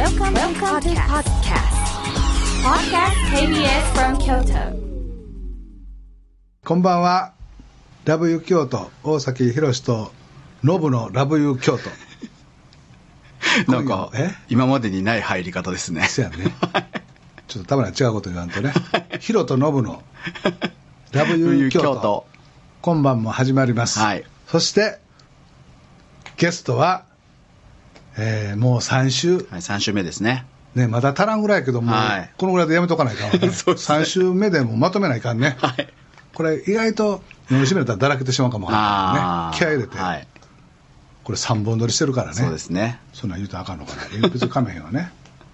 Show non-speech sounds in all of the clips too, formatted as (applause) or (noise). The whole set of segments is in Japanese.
Welcome, Welcome to podcast. Podcast KBS from Kyoto. こんばんは。ラブユー京都、大崎宏と、ノブのラブユー京都。(laughs) なんかえ、今までにない入り方ですね。せやね。ちょっとたまには違うこと言わんとね。(laughs) ヒロとノブの、ラブユー京都。今晩も始まります。はいそして、ゲストは、えーもう3週、はい、3週目ですね。ね、まだ足らんぐらいやけども、はいこのぐらいでやめとかないかんわ (laughs) ね。そうですね3週目でもまとめないかんね。はい。これ意外と飲み締めたらだらけてしまうかもわからんからね。気合い入れて、はい。これ3本撮りしてるからね。そうですね。そんなん言うとあかんのかな。鉛筆かめへんわね。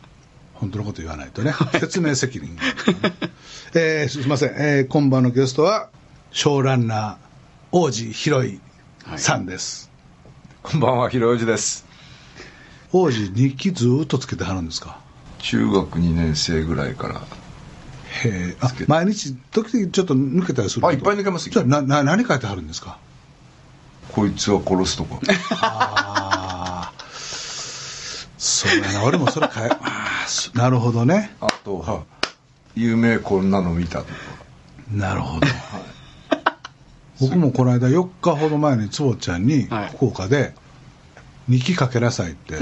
(laughs) 本当のこと言わないとね。説明責任ね、(laughs) えーすみません。えー今晩のゲストは、ショーランナー、王子広いさんです。こんばんは、ひろゆじです。王子日記ずーっとつけてはるんですか？中学2年生ぐらいから。へえ。あつけ、て毎日、時々ちょっと抜けたりするあいっぱい抜けますよじゃあな、な、何書いてはるんですか？こいつは殺すとか。ああ。そうやな。俺もそれ書い、あーそなるほどね。あとは、有名こんなの見たとか。なるほど。僕もこの間4日ほど前に坪ちゃんにはい福岡で日記書けなさいって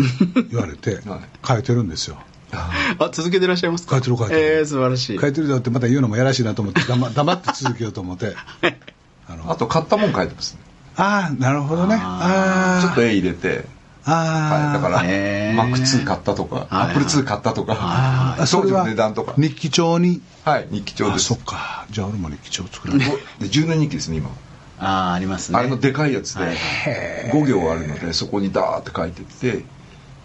言われて (laughs) はい書いてるんですよ。あ、続けてらっしゃいますか？書いてる書いてるえー、素晴らしい。書いてるよってまた言うのもやらしいなと思って黙黙って続けようと思って。(laughs) あのあと、買ったもん書いてますね。ああ、なるほどね。ああ。ちょっと絵入れて。ああ。はい、だから、へーマック2買ったとか、はいアップル2買ったとか、当時の値段とか。日記帳に？はい、日記帳あ、です。そっか。じゃあ俺も日記帳作らない。で10年日記ですね、今。ああ、ありますね。あれのでかいやつで、はい5行あるので、そこにダーって書いてって、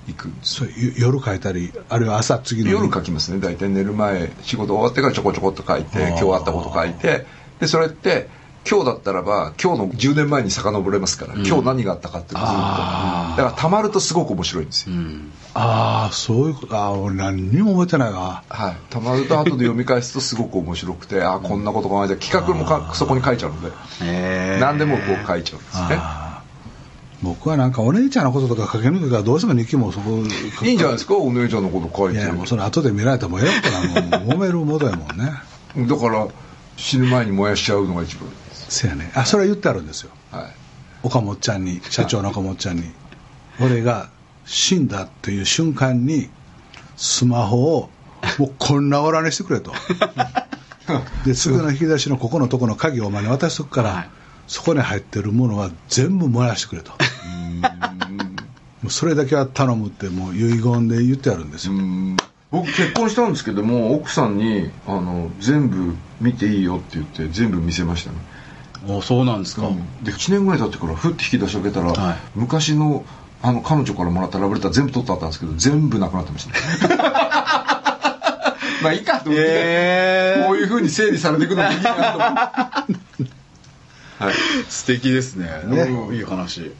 行く。んですそれゆ夜書いたり、あるいは朝次の日。夜書きますね。大体寝る前仕事終わってからちょこちょこっと書いて今日あったこと書いてでそれって今日だったらば今日の10年前に遡れますから、今日何があったかっていうのをずっと。だからたまるとすごく面白いんですよ、うん。ああ、そういうこと。ああ、俺何にも覚えてないわ。はい、たまると後で読み返すとすごく面白くてああこんなこと考えて企画もかそこに書いちゃうのでえー、何でもこう書いちゃうんですよね僕はなんかお姉ちゃんのこととか書け抜けからどうしても日記もそこいいんじゃないですか？お姉ちゃんのこと書いて。いやもうそれ後で見られたらもうええことなもう。揉めるもとやもんね。(laughs) だから死ぬ前に燃やしちゃうのが一番です、せやね。あそれは言ってあるんですよ。はい、岡本ちゃんに社長の岡本ちゃんに。俺が死んだっていう瞬間にスマホをもうこんなおらにしてくれと。(laughs) で次の引き出しのここのとこの鍵をお前に渡しとくから、はい。そこに入ってるものは全部燃やしてくれと。もうそれだけは頼むってもう遺言で言ってあるんですよ、うん。僕結婚したんですけども奥さんにあの全部見ていいよって言って全部見せましたね、おそうなんですか。で1年ぐらい経ってからふって引き出し開けたら、はい。昔のあの彼女からもらったラブレター全部取ってあったんですけど全部なくなってました。ね (laughs) まあいいかと思って、えこういうふうに整理されていくのもいいなと思って。はい。素敵ですね。ね。うんいい話。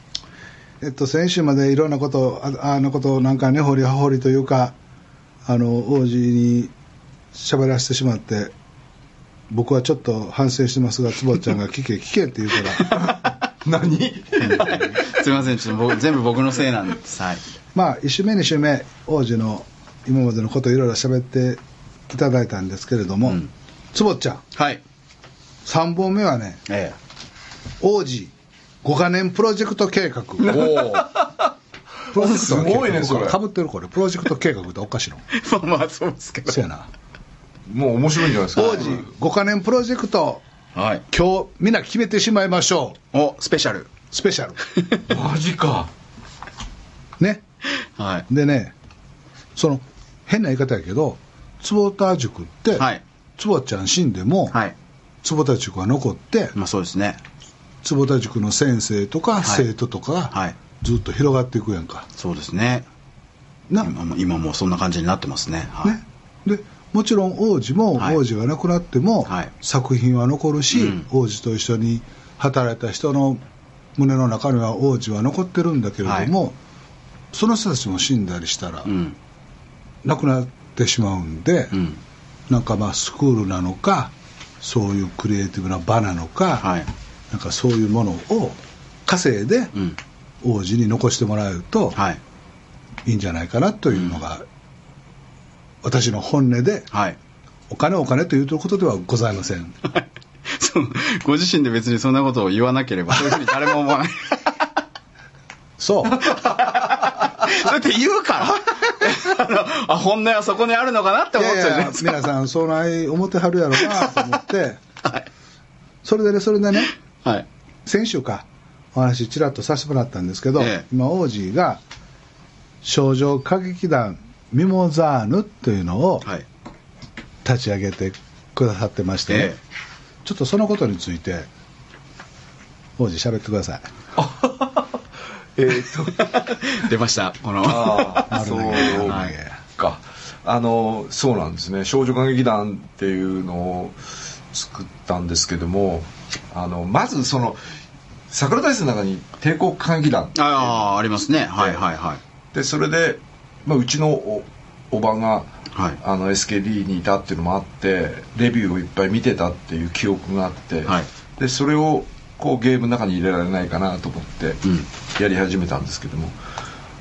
えっと、先週までいろんなことああのことをなんか根掘り葉掘りというかあの王子に喋らせてしまって僕はちょっと反省してますが坪ちゃんが聞け聞けって言うから (laughs) 何？(laughs) すみません、ちょっと僕全部僕のせいなんです。はい。まあ1週目2週目王子の今までのことをいろいろ喋っていただいたんですけれども、うん坪ちゃんはい。3本目はねえ王子5カ年プロジェクト計画え。(laughs) おお。プロジェクトすごいねそれかぶってるこれプロジェクト計画っておかしいの？まあまあ、そうですけど。そうやなもう面白いんじゃないですか王子5カ年プロジェクトはい。今日みんな決めてしまいましょうお、スペシャル。スペシャル (laughs) マジかねはい。でねその変な言い方やけど坪田塾って、はい。坪ちゃん死んでも、はい。坪田塾が残ってまあそうですね。坪田塾の先生とかい生徒とかがはい。ずっと広がっていくやんか、そうですね。な今も今もうそんな感じになってますね。はい。ねでもちろん王子も、はい王子が亡くなっても、はい作品は残るし、うん王子と一緒に働いた人の胸の中には王子は残ってるんだけれども、その人たちも死んだりしたら、うん。亡くなってしまうんで、うん。なんかまあスクールなのかそういうクリエイティブな場なのか、はい。なんかそういうものを稼いでうん。王子に残してもらえるとはい。いいんじゃないかなというのが私の本音ではい。お金お金ということではございません (laughs) そうご自身で別にそんなことを言わなければ、(laughs) そういうふうに誰も思わない。そう (laughs) だって言うからあ本音はそこにあるのかなってい思っちゃうじゃないですか。皆さんそうない思ってはるやろなと思ってそれでねそれでねはい。先週かお話ちらっとさせてもらったんですけど、ええ今王子が少女歌劇団ミモザーヌというのをはい。立ち上げてくださってましてね、えちょっとそのことについて王子喋ってください (laughs) えーとえ (laughs) 出ました。この。ああそうかあのそうなんですね少女歌劇団っていうのを作ったんですけどもあのまずその桜大生の中に帝国歌劇団ああ、ありますね。はいはいはい。でそれで、まあ、うちのおおばがはい。あの SKD にいたっていうのもあってレビューをいっぱい見てたっていう記憶があって、はい。でそれをこうゲームの中に入れられないかなと思ってうん。やり始めたんですけども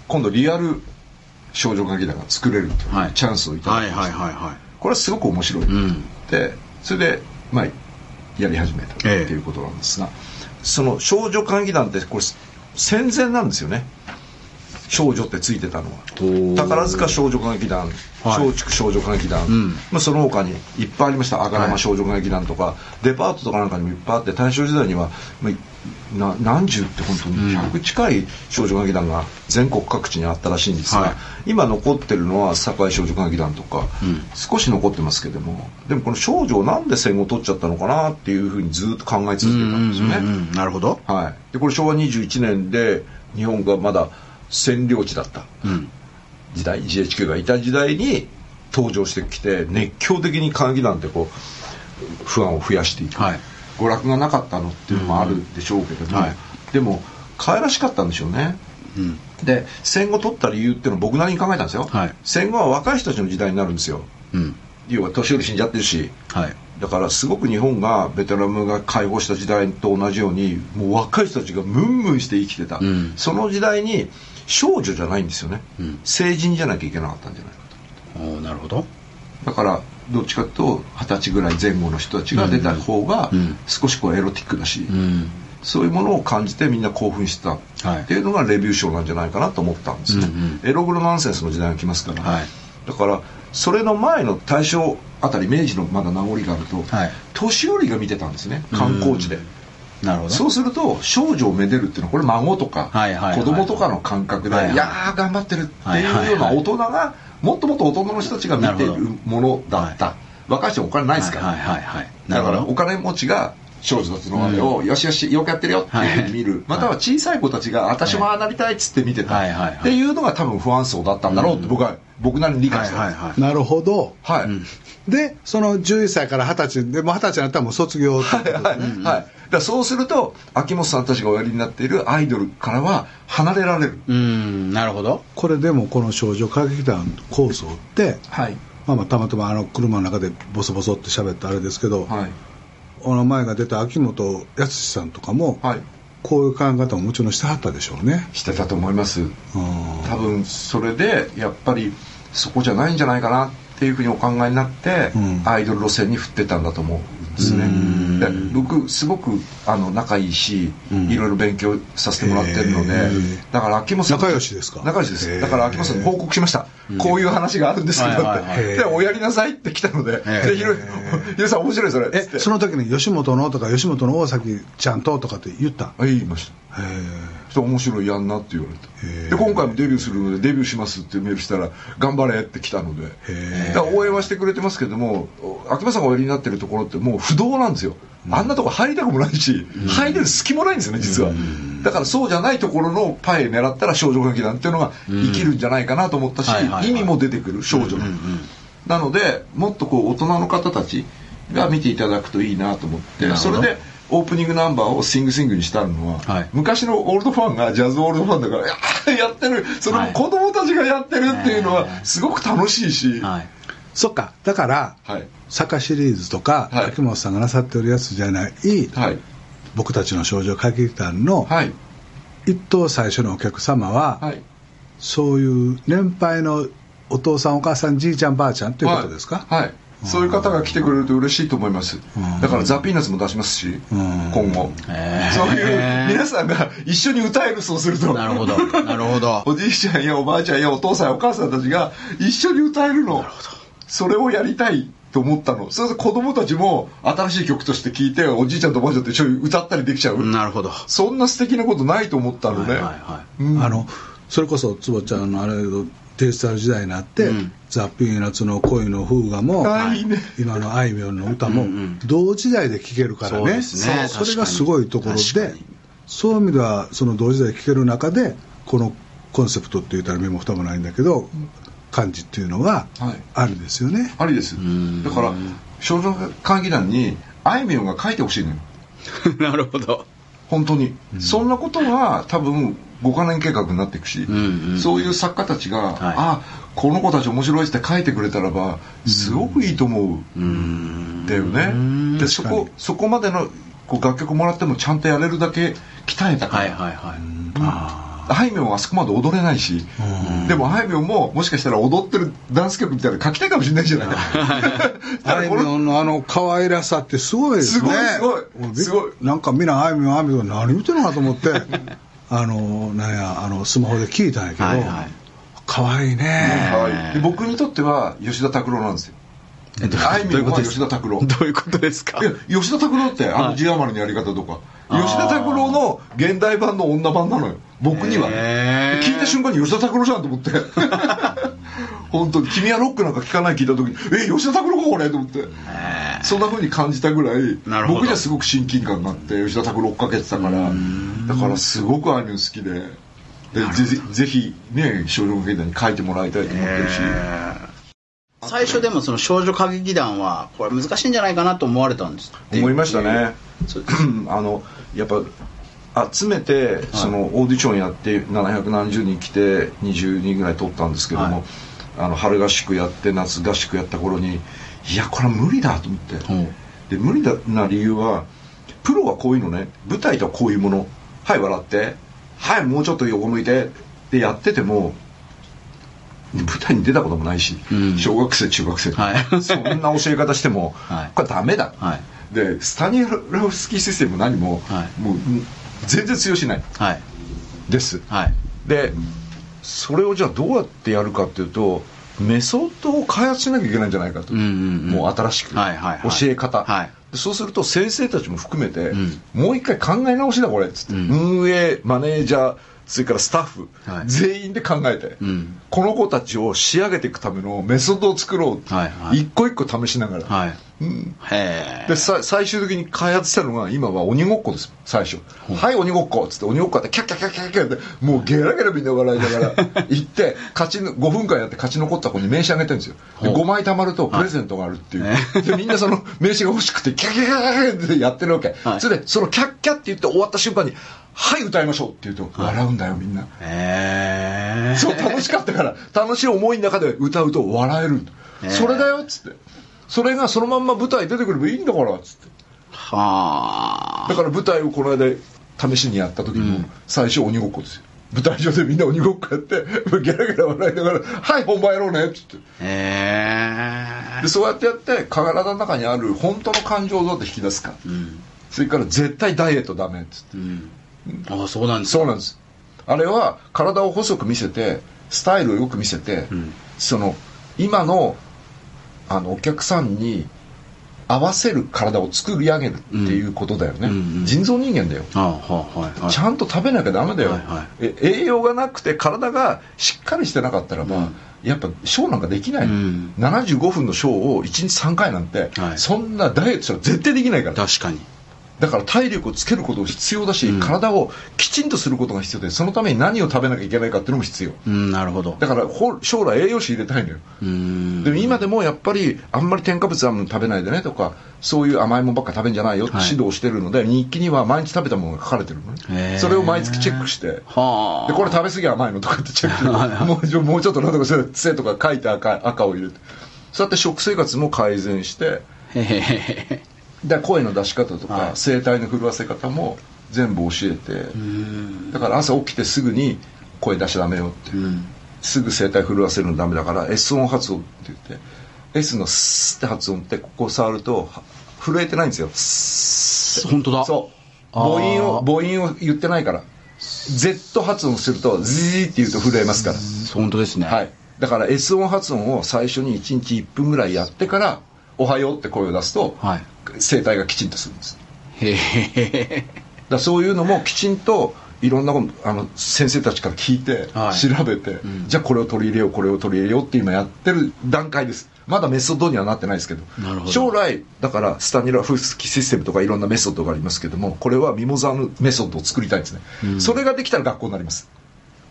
今度リアル少女歌劇団が作れるというはい。チャンスをいただはいはいきました、はい。はこれはすごく面白い、い。うん。でそれでまあやり始めたってええいうことなんですが、その少女歌劇団ってこれ戦前なんですよね少女ってついてたのは。宝塚少女歌劇団はい。松竹少女歌劇団、うん。まあ、その他にいっぱいありました。赤玉少女歌劇団とか、デパートとかなんかにもいっぱいあって大正時代には、まあ、な何十って本当に100近い少女歌劇団が全国各地にあったらしいんですが、はい。今残ってるのは堺少女歌劇団とか、うん。少し残ってますけどもでもこの少女をなんで戦後取っちゃったのかなっていうふうにずっと考え続けたんですよね。うんうんうんなるほど。はい、でこれ昭和21年で日本がまだ占領地だった。うん。時代 GHQ がいた時代に登場してきて熱狂的に歌劇団ってこう不安を増やしていく、はい。娯楽がなかったのっていうのもあるでしょうけども、はい。でも可愛らしかったんでしょうね。うん。で戦後取った理由っていうのを僕なりに考えたんですよ、はい。戦後は若い人たちの時代になるんですよ。うん。要は年寄り死んじゃってるし。はい。だからすごく日本がベトナムが解放した時代と同じようにもう若い人たちがムンムンして生きてた、うん。その時代に少女じゃないんですよね、うん。成人じゃなきゃいけなかったんじゃないかおーなるほど。とだからどっちかというと二十歳ぐらい前後の人たちが出た方がうん。少しこうエロティックだし、うん。そういうものを感じてみんな興奮してたはい。っていうのがレビュー賞なんじゃないかなと思ったんですね、うんうん。エログロナンセンスの時代が来ますから、はい。だからそれの前の大正あたり明治のまだ名残があると、はい。年寄りが見てたんですね。観光地で、なるほど。そうすると少女をめでるっていうのはこれ孫とか子供とかの感覚で、はいやー頑張ってるってはいうような大人がもっともっと大人の人たちが見てるものだった、は若い人はお金ないですから、はいはいはい。なだ。からお金持ちが少女たちのあれを、よしよしよくやってるよっていうふうに見る、はい。または小さい子たちが私もああなりたいっつって見てた、はい。はい。はい。っていうのが多分不安層だったんだろうって僕は僕なりに理解はいしてます、はい。はい。なるほど。はい。うん。でその11歳から20歳でもう20歳になったらもう卒業。ってことはい、はい。だそうすると秋元さんたちがおやりになっているアイドルからは離れられる。うん、なるほど。これでもこの少女歌劇団構想って、はい。まあ、まあたまたまあの車の中でボソボソって喋ったあれですけど、はいお名前が出た秋元康さんとかも、はい。こういう考え方ももちろんしてはったでしょうね。してたと思います。うん。多分それでやっぱりそこじゃないんじゃないかな。っていうふうにお考えになって、うん。アイドル路線に振ってたんだと思うんですね。で僕すごくあの仲いいし、うん。いろいろ勉強させてもらってるので、だから秋元さん仲良しですか？仲良しです。だから秋元さんに報告しました、こういう話があるんですけどって、でおやりなさいって来たので「へー。でひろひろさん面白いそれ」えその時に吉本のとか吉本の大崎ちゃんととかって言った？あ言いました。へそ面白いやんなって言われて。で今回もデビューするのでデビューしますってメールしたら頑張れって来たので。だから応援はしてくれてますけども秋葉さんがおやりになってるところってもう不動なんですよ。あんなとこ入りたくもないし入れる隙もないんですよね実は。だからそうじゃないところのパイ狙ったら少女劇団っていうのが生きるんじゃないかなと思ったし意味も出てくる少女。のなのでもっとこう大人の方たちが見ていただくといいなと思ってそれでオープニングナンバーをシングシングにしたのは、はい。昔のオールドファンがジャズオールドファンだから「い (laughs) やってる。それも子供たちがやってる」っていうのはすごく楽しいし、ははい。そっか。だからい。サッカーシリーズとか、はい。秋元さんがなさってるやつじゃない、はい。僕たちの少女歌劇団のはい。一等最初のお客様は、はい。そういう年配のお父さんお母さんじいちゃんばあちゃんということですか、はい、はいそういう方が来てくれると嬉しいと思います、だからザ・ピーナッツも出しますし、今後、そういう皆さんが一緒に歌えるそうすると。なるほど。なるほど。(laughs) おじいちゃんやおばあちゃんやお父さんやお母さんたちが一緒に歌えるの。それをやりたいと思ったの。それで子供たちも新しい曲として聴いておじいちゃんとおばあちゃんと一緒に歌ったりできちゃう。なるほど。そんな素敵なことないと思ったのね、はいはいはい。あのそれこそ坪ちゃんのあれだけどデジタル時代になって、ザ・ピーナッツの恋の風雅も、あい今のあいみょんの歌も、同時代で聴けるからね。そうですね。そうそれがすごいところでそういう意味ではその同時代で聴ける中でこのコンセプトって言ったら身も蓋もないんだけど感じっていうのがはい。あるんですよね、ありです。だから少女歌劇団にあいみょんが書いてほしいのよ。(laughs) なるほど。本当に、そんなことが多分5カ年計画になっていくし、んうん。そういう作家たちが、あこの子たち面白いって書いてくれたらばすごくいいと思う。ん。だよね、でそこそこまでのこう楽曲もらってもちゃんとやれるだけ鍛えたから、はいはいはい。あいみょんはあそこまで踊れないし、でもあいみょんももしかしたら踊ってるダンス曲みたいなの書きたいかもしれないじゃない。(laughs) あいみょんのあの可愛らしさってすごいですね。すごいすごいすごい。なんかみんなあいみょんあいみょん何言ってんのかと思ってあのなんやあのスマホで聞いたんやけど、はいはい。可愛いね、はい、で僕にとっては吉田拓郎なんですよ。えどうあいみょんはどういうことです吉田拓郎。どういうことですか？いや吉田拓郎ってあの字余りのやり方とか、吉田拓郎の現代版の女版なのよ。僕には、へー。聞いた瞬間に吉田拓郎じゃんと思って本当に。君はロックなんか聞かない聞いた時にえ吉田拓郎かこれと思って。そんな風に感じたぐらい僕にはすごく親近感があって吉田拓郎追っかけてたから。だからすごくああいうの好きで。でぜぜぜひね少女歌劇団に書いてもらいたいと思ってるし、最初でもその少女歌劇団はこれ難しいんじゃないかなと思われたんです思いましたね。(clears throat) あのやっぱ集めてそのオーディションやって700何十人来て20人ぐらい取ったんですけども、はいあの春合宿やって夏合宿やった頃にいやこれは無理だと思って、うん。で無理だな理由はプロはこういうのね舞台とはこういうもの。はい笑って。はいもうちょっと横向いて。ってやってても舞台に出たこともないし、うん。小学生中学生、はい。そんな教え方しても、はい。これダメだ、はい。でスタニラフスキーシステムも何も、はい。もううん全然通用しない。はい。です。はい。でそれをじゃあどうやってやるかっていうとメソッドを開発しなきゃいけないんじゃないかと、うんうんうん。もう新しく、はいはいはい。教え方、はい。でそうすると先生たちも含めて、ん。もう一回考え直しだこれっつって、うん。運営マネージャーそれからスタッフ、はい。全員で考えて、うん。この子たちを仕上げていくためのメソッドを作ろう、はいはい。一個一個試しながら、はいうん。へえでさ最終的に開発したのが今は鬼ごっこです最初「はい鬼ごっこ」っつって鬼ごっこやってキャッキャッキャッキャッキャッってもうゲラゲラみんな笑いながら行って勝ちの5分間やって勝ち残った子に名刺あげてるんですよで5枚貯まるとプレゼントがあるっていうでみんなその名刺が欲しくてキャッキャッキャッキャッってやってるわけはいそれでそのキャッキャッって言って終わった瞬間に「はい歌いましょう」って言うと笑うんだよみんなへえそう楽しかったから楽しい思いの中で歌うと笑えるそれだよっつってそれがそのまんま舞台出てくればいいんだからっつって。はあ。だから舞台をこの間試しにやった時も最初鬼ごっこですよ。舞台上でみんな鬼ごっこやって (laughs) ゲラゲラ笑いながら「はい本番やろうね」っつって。へえ。でそうやってやって体の中にある本当の感情をどうやって引き出すか。うん。それから絶対ダイエットダメっつって。うん。ああそうなんですそうなんです。あれは体を細く見せてスタイルをよく見せて、ん。その今のあのお客さんに合わせる体を作り上げるっていうことだよね、うんうん。人造人間だよ。ああはいはいはい。ちゃんと食べなきゃダメだよ、はい。はいえ栄養がなくて体がしっかりしてなかったらば、うん。やっぱショーなんかできない、うん。75分のショーを1日3回なんて、はい。そんなダイエットしたら絶対できないから。確かにだから体力をつけること必要だし、うん。体をきちんとすることが必要でそのために何を食べなきゃいけないかっていうのも必要。うんなるほど。だからほ将来栄養士入れたいのよ。うん。でも今でもやっぱりあんまり添加物は食べないでねとかそういう甘いものばっか食べんじゃないよってはい。指導してるので、日記には毎日食べたものが書かれてるのねそれを毎月チェックして。はあ。でこれ食べ過ぎ甘いのとかってチェックもうちょ (laughs) もうちょっとなんとかせせとか書いて赤赤を入れて。そうやって食生活も改善してへへへで声の出し方とか、はい。声帯の震わせ方も全部教えて、うん。だから朝起きてすぐに声出しちゃダメよって、うん。すぐ声帯震わせるのダメだから S 音発音って言って S のスって発音ってここを触るとは震えてないんですよ。ス (laughs) 本当だ。そう。母音を母音を言ってないから Z 発音すると Z って言うと震えますから。本当ですね。はい、だから S 音発音を最初に1日1分ぐらいやってから「おはよう」って声を出すと、はい声帯がきちんとするんです。へえだそういうのもきちんといろんなことあの先生たちから聞いて、はい。調べて、じゃあこれを取り入れようこれを取り入れようって今やってる段階です。まだメソッドにはなってないですけど。将来だからスタニラフスキシステムとかいろんなメソッドがありますけどもこれはミモザーのメソッドを作りたいんですね、それができたら学校になります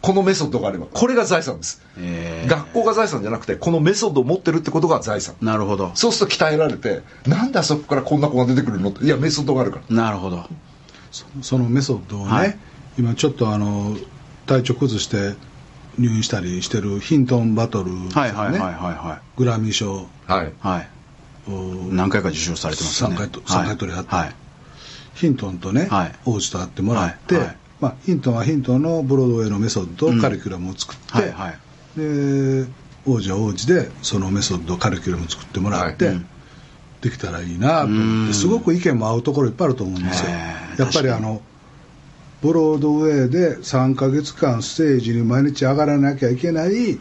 このメソッドがあれば。これが財産です、へー。学校が財産じゃなくてこのメソッドを持ってるってことが財産。なるほど。そうすると鍛えられてなんであそこからこんな子が出てくるのって。いやメソッドがあるから。なるほど。そのメソッドをね、はい。今ちょっとあの体調崩して入院したりしてるヒントンバトルね、はいはいはいはい。はグラミー賞。はい。いはい。を何回か受賞されてますよね。三回とはい三回取りあってはい。ヒントンとね、はい。王子と会ってもらって、はい。はいまあ、ヒントンはヒントンのブロードウェイのメソッド、カリキュラムを作って、はいはい。で王子は王子でそのメソッドカリキュラムを作ってもらって、はいうん。できたらいいなと思っうん。てすごく意見も合うところいっぱいあると思うんですよ。やっぱりあのブロードウェイで3ヶ月間ステージに毎日上がらなきゃいけない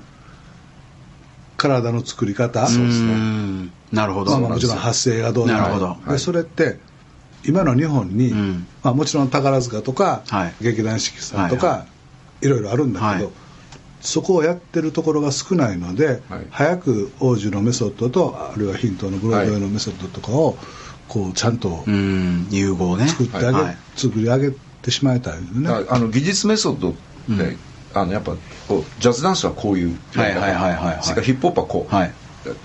体の作り方。そうですね。ん。なるほど。まあ、まあもちろん発声がどうなるほど。でそれって今の日本に、うん。まあ、もちろん宝塚とか、はい。劇団四季さんとか、はいい。ろいろあるんだけど、はい。そこをやってるところが少ないので、はい。早く王子のメソッドとあるいはヒントのブロードウェイのメソッドとかをこうちゃんとうん。融合ね。作ってあげ、はい。作り上げてしまいたいよね。あの技術メソッドって、うん。あのやっぱこうジャズダンスはこういうはいはいはいはいそれからヒップホップはこう、はい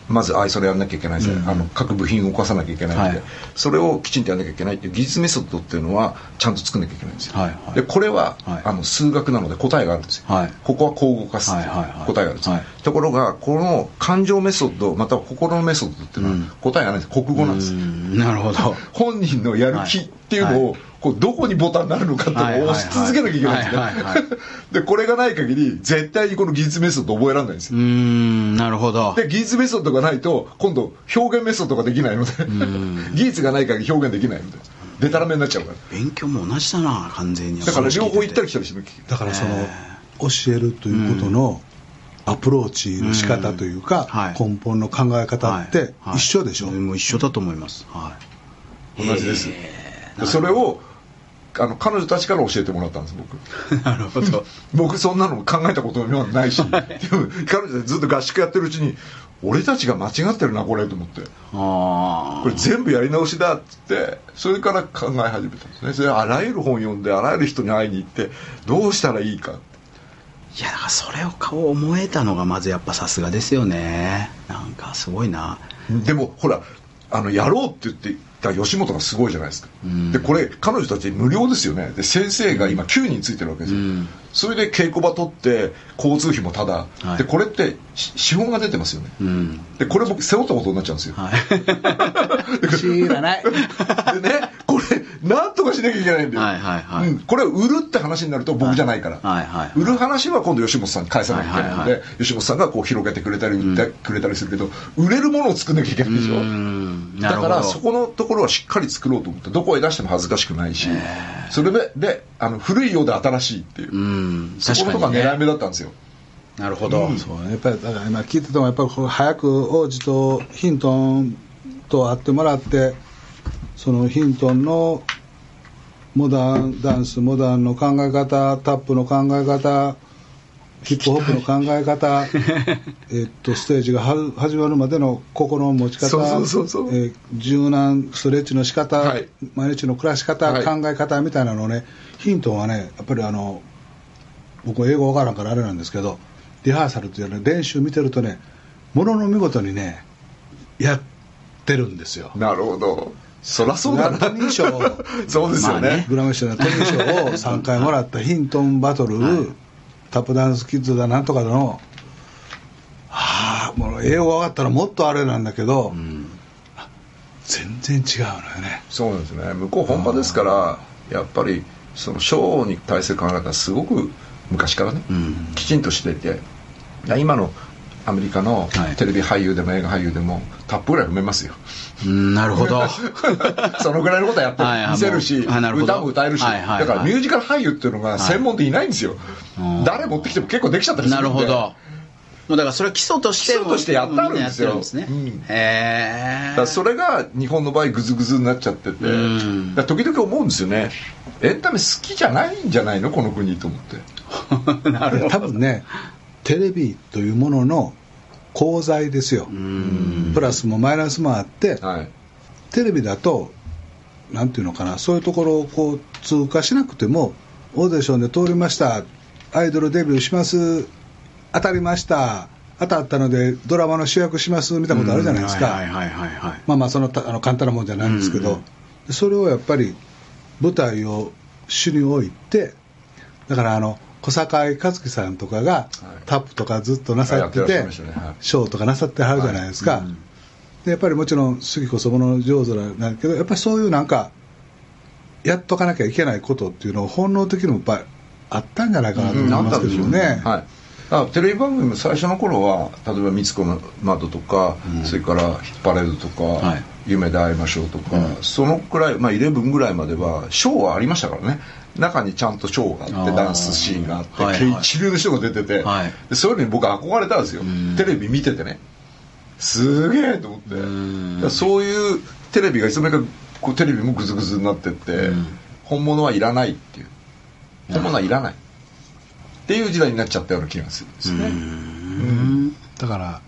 まずアイソレやんなきゃいけないし、うん。あの各部品を動かさなきゃいけないので、はい。それをきちんとやんなきゃいけないっていう技術メソッドっていうのはちゃんと作んなきゃいけないんですよ、はいはい。でこれは、はい。あの数学なので答えがあるんですよ、はい。ここはこう動かすってい答えがあるんですところがこの感情メソッドまたは心のメソッドっていうのは、うん。答えがないんです。国語なんです、うん。なるほど。本人のやる気っていうのを、はこうどこにボタンになるのかって押し続けなきゃいけないんですね、(laughs) でこれがない限り絶対にこの技術メソッド覚えられないんですうよ、んなるほど。で技術メソッドがないと今度表現メソッドができないのでん。(laughs) 技術がない限り表現できないのでデタラメになっちゃうから。勉強も同じだな完全に。だから両方行ったり来来たりしなきゃいけない。だからそのへ教えるということのアプローチの仕方というか、根本の考え方ってはい。一緒でしょ、はいもう一緒だと思います。は同じです。それをあの彼女たちから教えてもらったんです僕。い (laughs) なるほど。(laughs) 僕そんなの考えたことはないし。(laughs) でも彼女たちずっと合宿やってるうちに俺たちが間違ってるなこれと思って。あこれ全部やり直しだっつってそれから考え始めたんですね。それあらゆる本読んであらゆる人に会いに行ってどうしたらいいか。いやだからそれを顔思えたのがまずやっぱさすがですよね。なんかすごいな。でもほらあのやろうって言ってた吉本がすごいじゃないですか、うん。でこれ彼女たち無料ですよね。で先生が今9人ついてるわけですよ、うんそれで稽古場取って交通費もただ、はい。でこれってし資本が出てますよね。うん。でこれ僕背負ったことになっちゃうんですよ、はい。知らないでねこれなんとかしなきゃいけないんだよ、はいはいはい。うん、これを売るって話になると僕じゃないから、はいはい売る話は今度吉本さんに返さなきゃいけないので、はいはいは吉本さんがこう広げてくれたり売ってくれたりするけど、売れるものを作んなきゃいけないでしょ、だからそこのところはしっかり作ろうと思ってどこへ出しても恥ずかしくないし。それでであの古いようで新しいっていう、うん。そこ確かに、ね、のとこが狙い目だったんですよ。なるほど、うん。そうねやっぱりだから今聞いててもやっぱりこう早く王子とヒントンと会ってもらってそのヒントンのモダンダンスモダンの考え方タップの考え方ヒップホップの考え方 (laughs) えっとステージがは始まるまでの心の持ち方そうそうそうそう。えー柔軟ストレッチの仕方、はい。毎日の暮らし方、はい。考え方みたいなのをねヒントンはねやっぱりあの僕英語わからんからあれなんですけどリハーサルっていうのは練習見てるとねものの見事にねやってるんですよ。なるほど。そりゃそうだな。トニー賞。(laughs) そうですよね,、まあねグラミー賞のトニー賞を3回もらったヒントンバトル、タップダンスキッズだなんとかだのはあもう英語分かったらもっとあれなんだけど、うん。全然違うのよね。そうですね。向こう本場ですからやっぱりそのショーに対する考え方はすごく昔からね、うん。きちんとしていて今のアメリカのはい。テレビ俳優でも映画俳優でもタップぐらい踏めますよ。うんなるほど。(laughs) そのぐらいのことはやって見せるしもうあなるほど。歌も歌えるし、はいはいはい。だからミュージカル俳優っていうのが専門でいないんですよ、うん。誰持ってきても結構できちゃったりすなるんで。るほどもうだからそれは基礎として基礎としてやってあるんですよ。ね、うん。へえそれが日本の場合グズグズになっちゃってて、ん。だから時々思うんですよね。エンタメ好きじゃないんじゃないの？この国と思って。(laughs) なるほど。多分ねテレビというものの功罪ですよ。うん。プラスもマイナスもあってはい。テレビだとなんていうのかなそういうところをこう通過しなくてもオーディションで通りましたアイドルデビューします当たりました。当たったのでドラマの主役しますみたいなことあるじゃないですか、はいはいはいはいはい。まあまあそのたあの簡単なもんじゃないんですけど、うんうん。でそれをやっぱり舞台を主に置いてだからあの小堺一樹さんとかがタップとかずっとなさってててらっしゃいましたね。はい。ショーとかなさってはるじゃないですか、でやっぱりもちろん杉こそもの上手なんだけどやっぱりそういうなんかやっとかなきゃいけないことっていうのを本能的にもやっぱりあったんじゃないかなと思いますけどもね、はい、だからテレビ番組も最初の頃は例えば「みつこの窓」とか、それから「ヒットパレード」とか、はい。夢で会いましょう」とか、そのくらい、まあ、11ぐらいまではショーはありましたからね。中にちゃんとショーがあってダンスシーンがあって、はいはい。一流の人が出てて、はい。でそういうのに僕憧れたんですよ、テレビ見ててね。すげえと思って。そういうテレビがいつの間にかこうテレビもグズグズになってって、本物はいらないっていう。本物はいらないっていう時代になっちゃったような気がするんですね。だから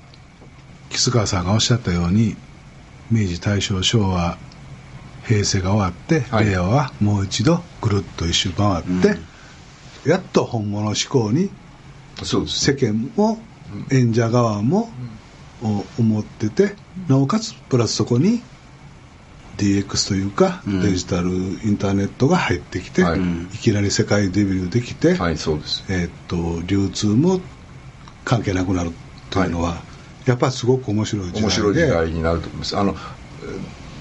木須川さんがおっしゃったように明治大正昭和平成が終わって、はい。令和はもう一度ぐるっと一周回って、やっと本物志向にそうです世間も演者側も、お思っててなおかつプラスそこに DX というか、うん。デジタルインターネットが入ってきて、はい。い、きなり世界デビューできて、はいそうです。えーっと流通も関係なくなるというのは、やっぱりすごく面白い時代で。面白い時代になると思います。あの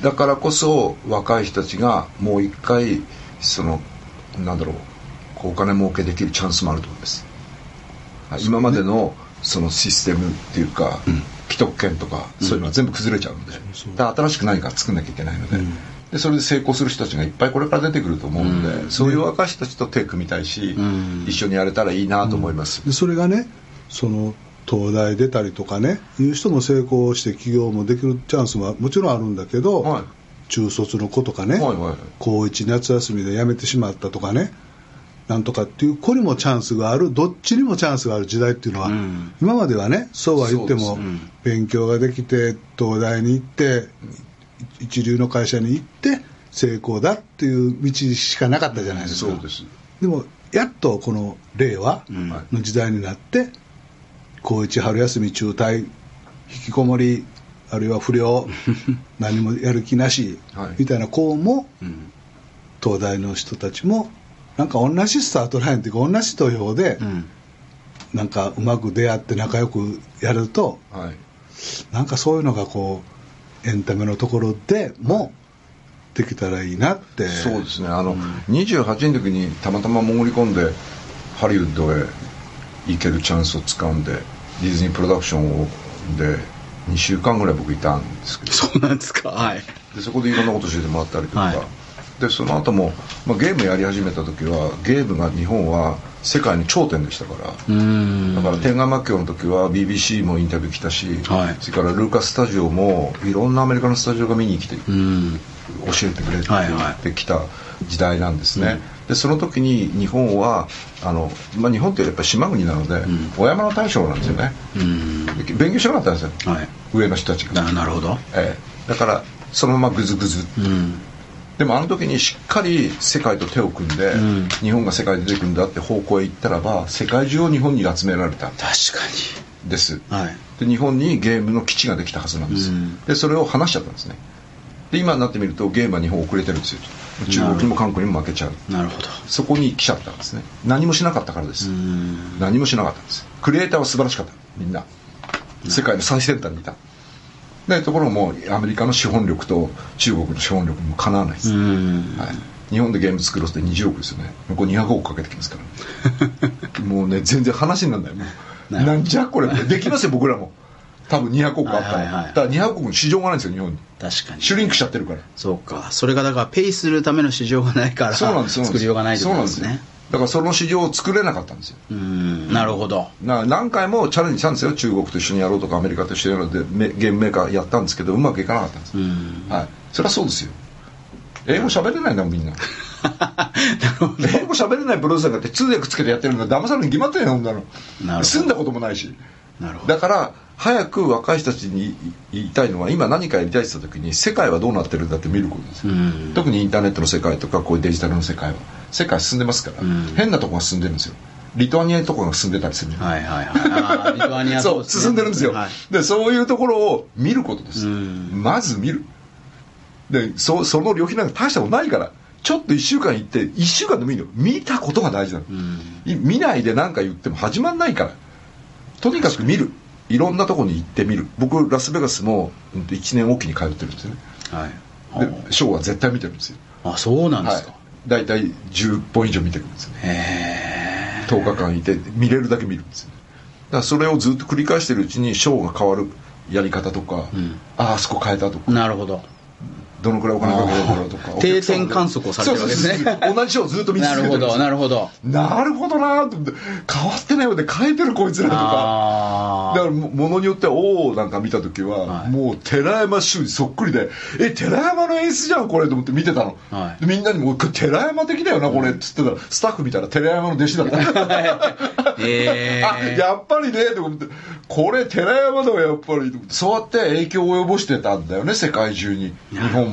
だからこそ若い人たちがもう一回そのなんだろうこうお金儲けできるチャンスもあると思います。はい。今までのそのシステムっていうか、既得権とかそういうのは全部崩れちゃうので、だから新しく何か作んなきゃいけないので,、でそれで成功する人たちがいっぱいこれから出てくると思うので、そういう若い人たちと手組みたいし、ん。一緒にやれたらいいなと思います、でそれがねその東大出たりとかねいう人も成功して起業もできるチャンスももちろんあるんだけど、はい。中卒の子とかね、はいはいはい。高一夏休みで辞めてしまったとかねなんとかっていう子にもチャンスがあるどっちにもチャンスがある時代っていうのは、うん。今まではねそうは言っても、勉強ができて東大に行って一流の会社に行って成功だっていう道しかなかったじゃないですか、そうですでもやっとこの令和ん。の時代になって高一春休み中退引きこもりあるいは不良 (laughs) 何もやる気なし、はい。みたいな子もうん。東大の人たちもなんか同じスタートラインっていうか同じ投票でうん。なんかうまく出会って仲良くやるとはいなんかそういうのがこうエンタメのところでもできたらいいなって。そうですね。あの、28の時にたまたま潜り込んでハリウッドへ行けるチャンスをつかんでディズニープロダクションをで2週間ぐらい僕いたんですけど。そうなんですか。はい。でそこでいろんなこと教えてもらったりとか、はい。でその後も、まあ、ゲームやり始めた時はゲームが日本は世界の頂点でしたから、うん。だから天眼魔境の時は BBC もインタビュー来たし、はい。それからルーカススタジオもいろんなアメリカのスタジオが見に来てうん。教えてくれてはいはい。ってきた時代なんですね、でその時に日本はあの、まあ、日本ってやっぱり島国なので、お山の大将なんですよね、うん。で勉強しなかったんですよ、はい。上の人たちが、ななるほど。ええ。だからそのままグズグズうんでもあの時にしっかり世界と手を組んで、ん。日本が世界で出てくるんだって方向へ行ったらば世界中を日本に集められた。ん確かです。にはい。で日本にゲームの基地ができたはずなんです、うん。でそれを話しちゃったんですね。で今になってみるとゲームは日本遅れてるんですよ。中国にも韓国にも負けちゃう。なるほど。そこに来ちゃったんですね。何もしなかったからです、うん。何もしなかったんです。クリエイターは素晴らしかった。みんな。世界の最先端にいたでところがもうアメリカの資本力と中国の資本力にもかなわないです、うん。はい、日本でゲーム作ろうって20億ですよね。向こう200億かけてきますから、(laughs) もうね全然話にならない。もうい。なんじゃこれできますよ僕らも。多分200億あったら、はいはいはい。だから200億の市場がないんですよ日本に。確かに。シュリンクしちゃってるから。そうか。それがだからペイするための市場がないからそうなんです。作りようがないってことですね。そうなんですよだからその市場を作れなかったんですよ。うん。なるほど。な何回もチャレンジしたんですよ。中国と一緒にやろうとかアメリカと一緒にやろうでめゲームメーカーやったんですけどうまくいかなかったんです、うん。はい。そりゃそうですよ。英語喋れないんだもんみんな。(laughs) 英語喋れないプロデューサーがって通訳つけてやってるのが騙されるに決まってんよほんなの。なるほど。住んだこともないし。なるほど。だから早く若い人たちに言いたいのは今何かやりたいって言った時に世界はどうなってるんだって見ることです特にインターネットの世界とかこういうデジタルの世界は世界進んでますから、うん。変なとこが進んでるんですよ。リトアニアとかが進んでたりする。はいはいはい。あーリトアニア (laughs) そう進んでるんですよ、はい。でそういうところを見ることです、うん。まず見る。でそその旅費なんか大したことないからちょっと1週間行って1週間でもいいの見たことが大事なの、うん。い見ないで何か言っても始まんないから。とにかく見る。いろんなとこに行ってみる。僕ラスベガスも1年おきに通ってるんですよね。はい。でショーは絶対見てるんですよ。あそうなんですはい。か、大体10本以上見てるんですよね。へえ10日間いて見れるだけ見るんですよ。ねだからそれをずっと繰り返してるうちにショーが変わるやり方とか、うん。ああそこ変えたとか。なるほどどのくらいお金かけるんだろうとか定点観測をされてるわけですね。そうそうそう同じをずっと見続なるほどけてるんですよ。なるほどなるほど。なと思って変わってないようで変えてるこいつらとか。あだからもものによってはおおなんか見た時は、はい。もう寺山修司そっくりでえ寺山の演出じゃんこれと思って見てたの、はい。でみんなにも寺山的だよなこれっつってたらスタッフ見たら寺山の弟子だった。(laughs) (laughs) あへあえやっぱりねと思って。これ寺山だわやっぱりそうやって影響を及ぼしてたんだよね世界中に。日本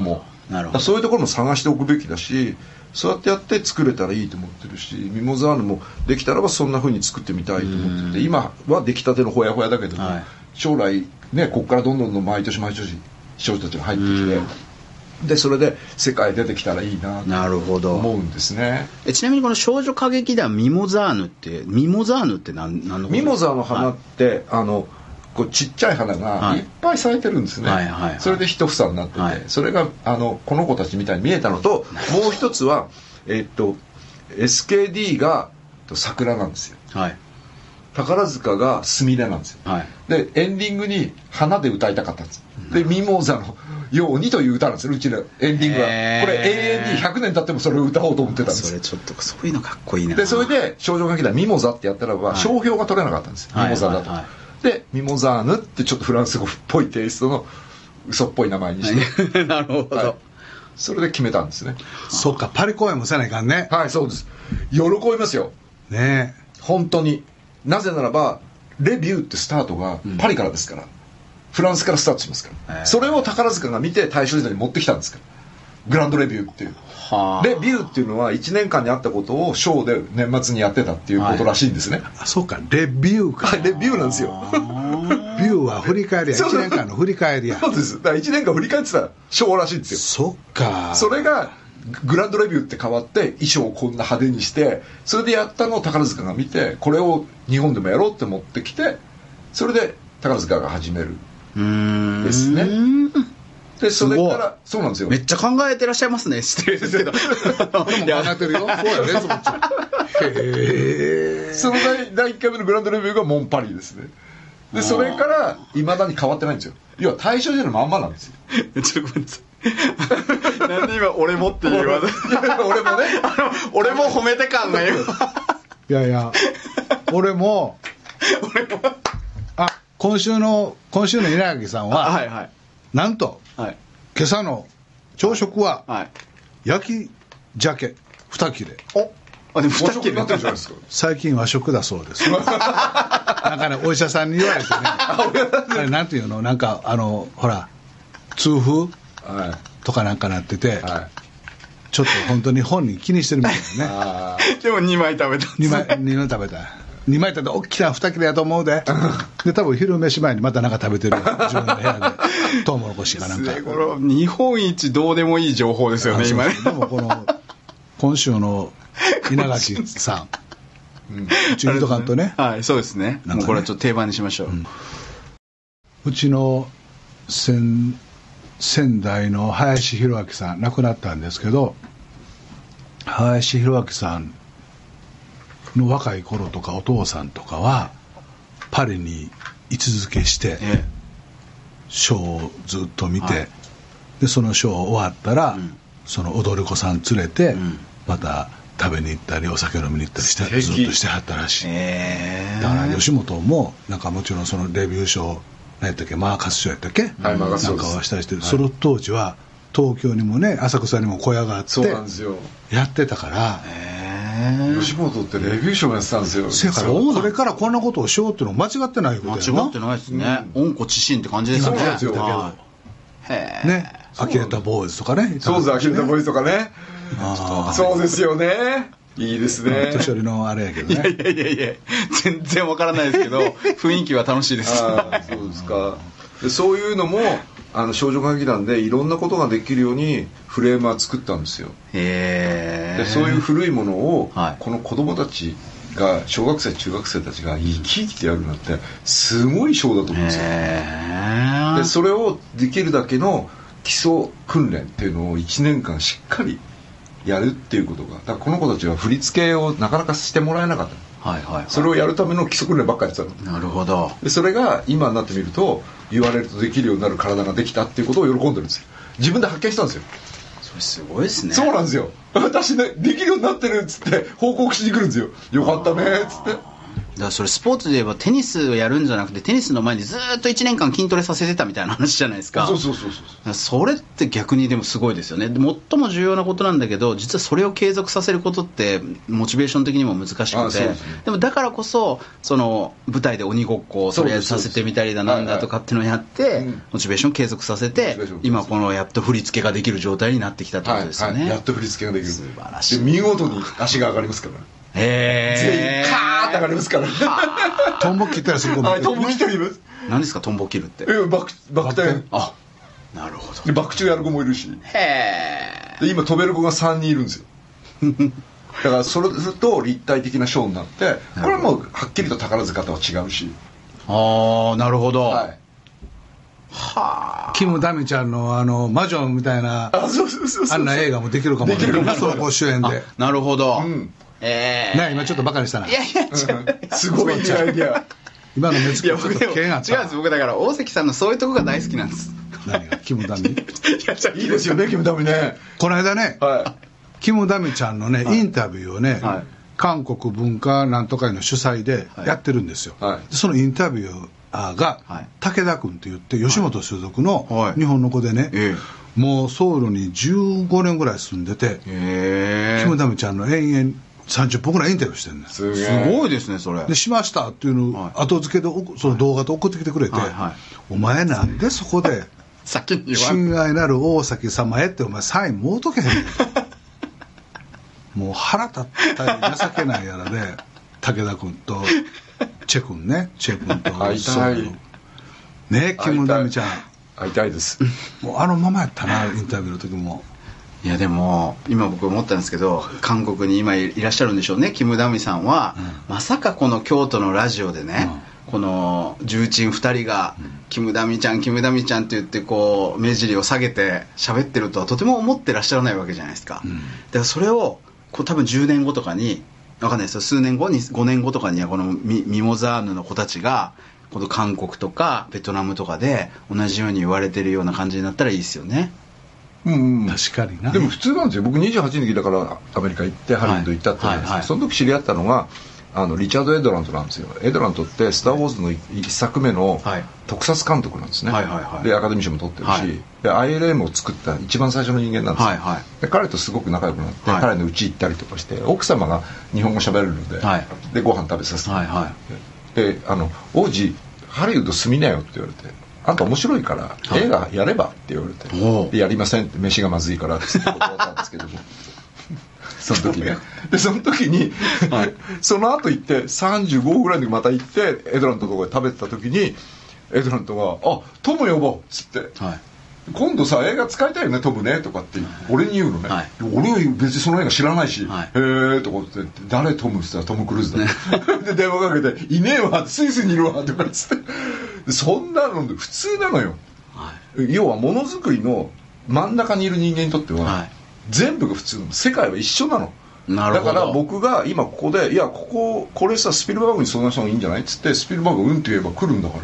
そういうところも探しておくべきだしそうやってやって作れたらいいと思ってるしミモザーヌもできたらばそんな風に作ってみたいと思ってて今は出来たてのほやほやだけども、はい。将来ねここからどんどん毎年毎年少女たちが入ってきてでそれで世界出てきたらいいなとなるほど。思うんですね。えちなみにこの少女歌劇団ミモザーヌってミモザーヌって何何のことミモザの花はって、あのこうちっちゃい花がはい。いっぱい咲いてるんですね、はいはいはい。それで一房になってて、はい。それがあのこの子たちみたいに見えたのともう一つはえっと SKD が桜なんですよ。はい。宝塚がスミレなんですよ。はい。でエンディングに花で歌いたかったんです。でミモザのようにという歌なんですようちのエンディングは。これ永遠に100年経ってもそれを歌おうと思ってたんです。それちょっとそういうのかっこいいな。でそれで少女歌劇団ミモザってやったらば、はい。商標が取れなかったんです、はいミモザだと、はいはでミモザーヌってちょっとフランス語っぽいテイストの嘘っぽい名前にして、(laughs) なるほど、はい。それで決めたんですね。そっかパリ公演もせないかんね。はいそうです。喜びますよ。ね本当に。なぜならばレビューってスタートがパリからですから、フランスからスタートしますから、へーそれを宝塚が見て大正時代に持ってきたんですからグランドレビューっていう。はあ。レビューっていうのは1年間にあったことをショーで年末にやってたっていうことらしいんですね、あそうか。レビューか。はい、レビューなんですよ。ビューは振り返りや。そうそう。1年間の振り返りや。そうです。だから1年間振り返ってたショーらしいんですよ。そっか。それがグランドレビューって変わって衣装をこんな派手にしてそれでやったのを宝塚が見てこれを日本でもやろうって持ってきてそれで宝塚が始める。ですねでそれからそうなんですよ。めっちゃ考えてらっしゃいますね。(laughs) 失礼ですけど。いや考えてるよ。そうやねそっちへえその第第1回目のグランドレビューがモンパリですね。でそれからいまだに変わってないんですよ。要は大正時代のまんまなんですよ。ちょっとごめんなさい。(laughs) なんで今俺もっていうワード俺もね。(laughs) 俺も褒めて感が今。いやいや俺もあ今週の今週の稲垣さんは、はいはい。なんとはい。今朝の朝食ははい。焼き鮭2切れ。おあでも2和食にな切れってるじゃないですか。最近和食だそうです。なんかねお医者さんに言われてね。(laughs) あれなんていうの？なんかあのほら痛風？はい。とかなんかなってて、はい。ちょっと本当に本人気にしてるみたいなね。(laughs) あでも2枚食べた2枚二枚食べた2枚食べた大きな2切れやと思うで。で多分昼飯前にまたなんか食べてるよ。自分の部屋で。トウモロコシ (laughs) かなんか。これ日本一どうでもいい情報ですよね今ね。でもこの今週の (laughs) 稲垣さん。うちにいとかんとね。はいそうですね。ね。もうこれはちょっと定番にしましょう、うちの先仙台の林弘明さん亡くなったんですけど林弘明さんの若い頃とかお父さんとかはパリに居続けして、えショーをずっと見て、はい。でそのショー終わったら、うん。その踊る子さん連れて、ん。また食べに行ったりお酒飲みに行ったりしてずっとしてはったらしい、ええ。だから吉本もなんかもちろんそのレビュー賞何やったっけマーカス賞やったっけ、はいマーカス賞です。なんかはしたりして、はい。その当時は東京にもね浅草にも小屋があってやってたから、え吉本ってレビュー賞もやってたんですよ。せやからこれからこんなことをしようっていうのは間違ってないことやな。間違ってないですね、温故知新って感じですね。そうなんですよ。はい。へえね。呆れたボーイズとかねそうですアキレタボイスとかね。あそうですよね。いいですね。年寄りのあれやけどいやねいやいやいや全然わからないですけど (laughs) 雰囲気は楽しいです。ああそうですか。でそういうのもあの少女歌劇団でいろんなことができるようにフレームは作ったんですよ。へえでそういう古いものを、はい。この子供たちが小学生中学生たちが生き生きてやるなんてすごいショーだと思うんですよ。でそれをできるだけの基礎訓練っていうのを1年間しっかりやるっていうことがだからこの子たちは振り付けをなかなかしてもらえなかったはいはいはい。それをやるための基礎訓練ばっかりやってたの。なるほど。でそれが今になってみると言われるとできるようになる体ができたっていうことを喜んでるんですよ。自分で発見したんですよ、それすごいですね。そうなんですよ。(laughs) 私ねできるようになってるっつって報告しに来るんですよ。よかったねっつってだからそれスポーツで言えばテニスをやるんじゃなくてテニスの前にずーっと1年間筋トレさせてたみたいな話じゃないですか。そうそうそうそう。それって逆にでもすごいですよね。で最も重要なことなんだけど実はそれを継続させることってモチベーション的にも難しくて。ででもだからこそその舞台で鬼ごっこをとりあえずさせてみたりだなんだとかっていうのをやってうん。モチベーション継続させモて今このやっと振り付けができる状態になってきたってことですよね、はいはい、やっと振り付けができる。素晴らしい。で見事に足が上がりますから全員カーって上がりますから。(laughs) トンボ切ったりする子もはいトンボ来ています？何ですかトンボ切るって？えバクバク転あなるほど。でバク宙やる子もいるし。へえで今飛べる子が3人いるんですよ。(laughs) だからそれすると立体的なショーになってこれはもうはっきりと宝塚とは違うし。ああなるほど、はい。キム・ダミちゃんのあの魔女みたいなあそうそうそうそう。あんな映画もできるかもね。できるかも。総合主演で。あなるほど、うんええね今ちょっとバカにしたな。いやいやすごいいいアイディア今の目つきいやちょっと僕でも違うんです。僕だから大関さんのそういうとこが大好きなんです。何が？キム・ダミ？(laughs) いやじゃいいですよねキムタミ。ね。この間ねはキム・ダミちゃんのね、インタビューをね、はい。韓国文化なんとかの主催でやってるんですよ、はい。でそのインタビューが、はい。武田君って言って吉本所属のはい。日本の子でね、えもうソウルに15年ぐらい住んでて、へキム・ダミちゃんの延々30分ぐらいインタビューしてるん。ですすごいですねそれ。でしましたっていうのをはい。後付けでおその動画で送ってきてくれて、はいはい。お前なんでそこで (laughs) 先に親愛なる大崎様へってお前サインもうとけへん。の (laughs) もう腹立ったり情けないやらで武田君とチェ君ね。チェ君と (laughs) 会いたい。ねキム・ダミちゃん。会いたいです。もうあのままやったなインタビューの時もいやでも今僕思ったんですけど韓国に今いらっしゃるんでしょうね。キム・ダミさんは、まさかこの京都のラジオでね、この重鎮2人が、キム・ダミちゃんキム・ダミちゃんって言ってこう目尻を下げて喋ってるとはとても思ってらっしゃらないわけじゃないですか、だからそれをこう多分10年後とかにわかんないです。よ数年後に5年後とかにはこのミミモザーヌの子たちがこの韓国とかベトナムとかで同じように言われてるような感じになったらいいですよねうんうん。確かにな。でも普通なんですよ。僕28の時だからアメリカ行ってハリウッド行ったって言うんですけど、はいはい。その時知り合ったのがあのリチャード・エドラントなんですよ。エドラントって「スター・ウォーズ」の一作目のはい。特撮監督なんですね、はいはいはい。でアカデミー賞も取ってるし、はい。で ILM を作った一番最初の人間なんですよ、はいはい。で彼とすごく仲良くなって、はい。彼の家行ったりとかして奥様が日本語喋れるので,、はい。でご飯食べさせて、はいはであの「王子ハリウッド住みなよ」って言われて「あんた面白いから映画やれば」って言われてやりませんって飯がまずいから (laughs) って言って断ったんですけども。(laughs) その時ね。でその時に、(laughs) その後行って35ぐらいの時また行ってエドラントのとこで食べてた時にエドラントが「あトム呼ぼう」っつって。いはい。今度さ映画使いたいよねトムねとかって俺に言うのね、はい。俺は別にその映画知らないし「はい。へえ」とかって誰トム?」って言ったらトム・クルーズだで電話かけて「いねえわスイスにいるわ」とかっつって。でそんなの普通なのよ。はい。要はものづくりの真ん中にいる人間にとっては、はい。全部が普通なの。世界は一緒なの。だから僕が今ここでいやこここれさスピルバーグに相談した方がいいんじゃない？っつってスピルバーグがうんって言えば来るんだから。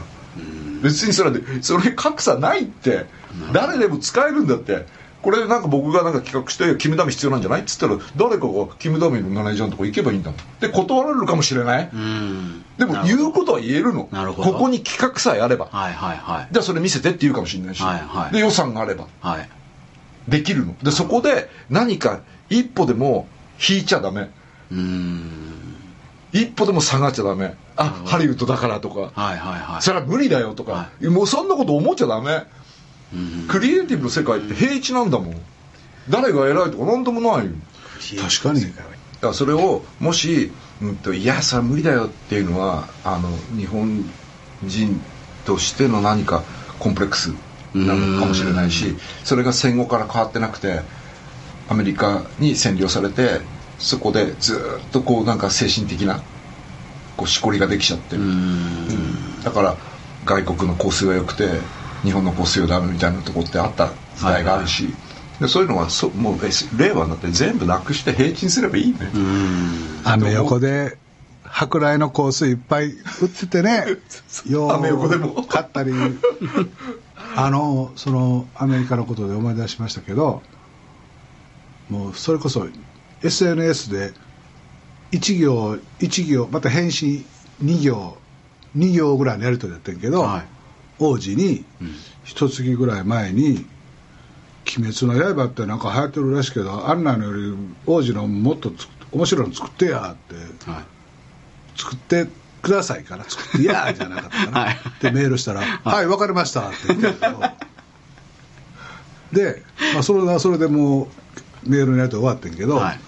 別にそれでそれ格差ないって。誰でも使えるんだってこれなんか僕がなんか企画してキムダミ必要なんじゃない？っつったら誰かがキムダミのマネージャーのとこ行けばいいんだもん。で断られるかもしれない？うん。でも言うことは言えるの。なるほど。ここに企画さえあれば。はいはいはい。じゃあそれ見せてって言うかもしれないし、はいはい。で予算があれば。はい。できるの。でそこで何か一歩でも引いちゃダメ。うーん。一歩でも下がっちゃダメ。あハリウッドだからとか。はいはいはい。それは無理だよとか、はもうそんなこと思っちゃダメ。うんクリエイティブの世界って平地なんだもん。誰が偉いとか何でもないよ。確かに。だからそれをもし、うん、といやそれは無理だよっていうのはあの日本人としての何かコンプレックスなのかもしれないしそれが戦後から変わってなくてアメリカに占領されてそこでずっとこうなんか精神的なこうしこりができちゃってる、うん。だから外国の香水は良くて日本の香水はダメみたいなとこってあった時代があるし、でそういうのはそもうえ令和になって全部なくして平均すればいいね、アメ横で舶来の香水いっぱい売っててね (laughs) ようアメ横でも。買ったり。(laughs) あのそのアメリカのことで思い出しましたけどもうそれこそ SNS で1行1行また返信2行2行ぐらいのやり取りやってんけど、はい王子に一月ぐらい前に「鬼滅の刃」ってなんか流行ってるらしいけどあんなのより王子のもっとつ面白いの作ってやって。はい。作ってくださいから。作ってや (laughs) じゃなかったかな、はい。でメールしたら「はい。わかりました」って言ったけど。で、まあ、それはそれでもうメールのやりとり終わってんけど、はい。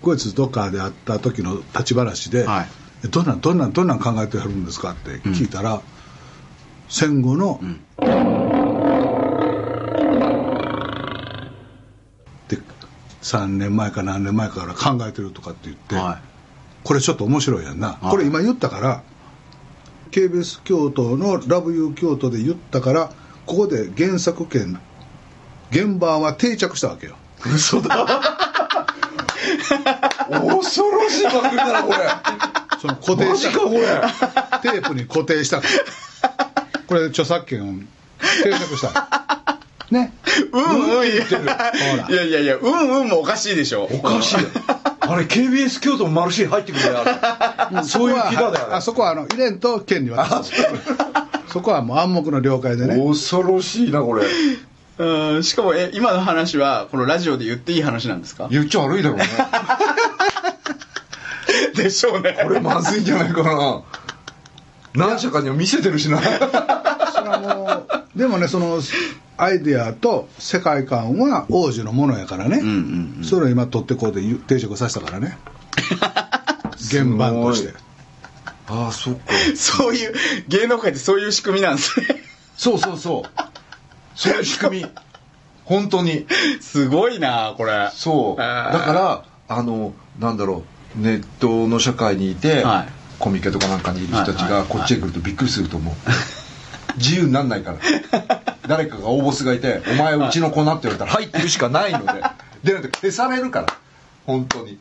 こいつどっかで会った時の立ち話で、はい。えどんなんどんなんどんなん考えてはるんですかって聞いたら、戦後の、ん。で3年前か何年前かから考えてるとかって言って、はこれちょっと面白いやんな、はい。これ今言ったから KBS 京都のラブユー京都で言ったからここで原作権現場は定着したわけよ。嘘だ。恐ろしい番組だなこれ。その固定マしたこれ。テープに固定したからこれ著作権を定着した。(laughs) ね。うんうん。いやほら。いやいやいやうんうんもおかしいでしょ。おかしい (laughs) あれ KBS 京都もマルシー入ってくるねあれそういう気だね。あそこはあの入れんと権利は。そこはもう暗黙の了解でね。恐ろしいなこれ。うんしかもえ今の話はこのラジオで言っていい話なんですか？言っちゃ悪いだろうね。(laughs) でしょうね。これまずいんじゃないかな何社かには見せてるしな。それはもうでもねそのアイデアと世界観は王子のものやからね、うんうんうん。それを今取ってこうで定着させたからね。(laughs) 原版として。ああそっか。そういう芸能界ってそういう仕組みなんですね。そうそうそう。そういう仕組み。本当に。すごいなこれ。そう。だからあのなんだろうネットの社会にいて、はいコミケとかなんかにいる人たちがこっちへ来るとびっくりすると思う。自由になんないから。(laughs) 誰かが大ボスがいて「お前うちの子な」って言われたら「はい」って言うしかないので。でないと消されるから。本当に。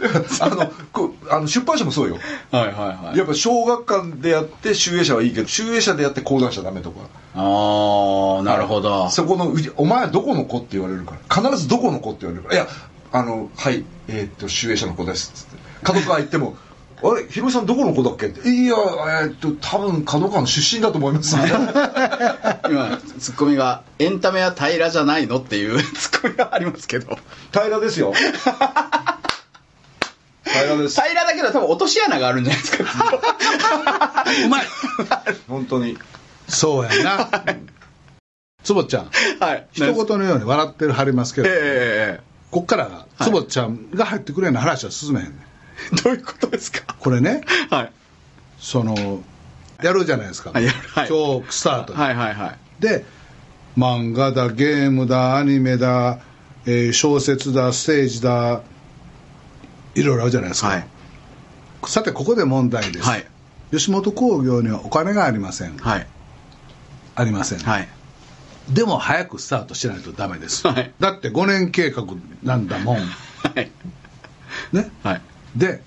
(laughs) あのこうあの出版社もそうよ。はいはいはい。やっぱ小学館でやって集英社はいいけど集英社でやって講談社ダメとか。ああなるほど。そこのうちお前はどこの子って言われるから。必ずどこの子って言われるから。いやあのはいえーっと集英社の子です。っつって。角川行ってもあれ広井さんどこの子だっけ？っていやえーっと多分角川の出身だと思います。(laughs) 今ツッコミが「エンタメは平らじゃないの?」っていう (laughs) ツッコミがありますけど。平らですよ。(laughs) 平らです。平らだけど多分落とし穴があるんじゃないですか。うまい。本当に。そうやな。坪ちゃん。はい。一言のように笑ってるはりますけど、えこっから坪ちゃんが入ってくるような話は進めへんねん。え (laughs) どういうことですか？これねはい。そのやるじゃないですか、はいやるはい今日スタート。にはいはいはい。で漫画だゲームだアニメだ、えー小説だステージだいろいろあるじゃないですか、はい。さてここで問題です、はい。吉本興業にはお金がありません。はい。ありません、はい。でも早くスタートしないとダメです、はい。だって5年計画なんだもん。(laughs) はい。ね？はいで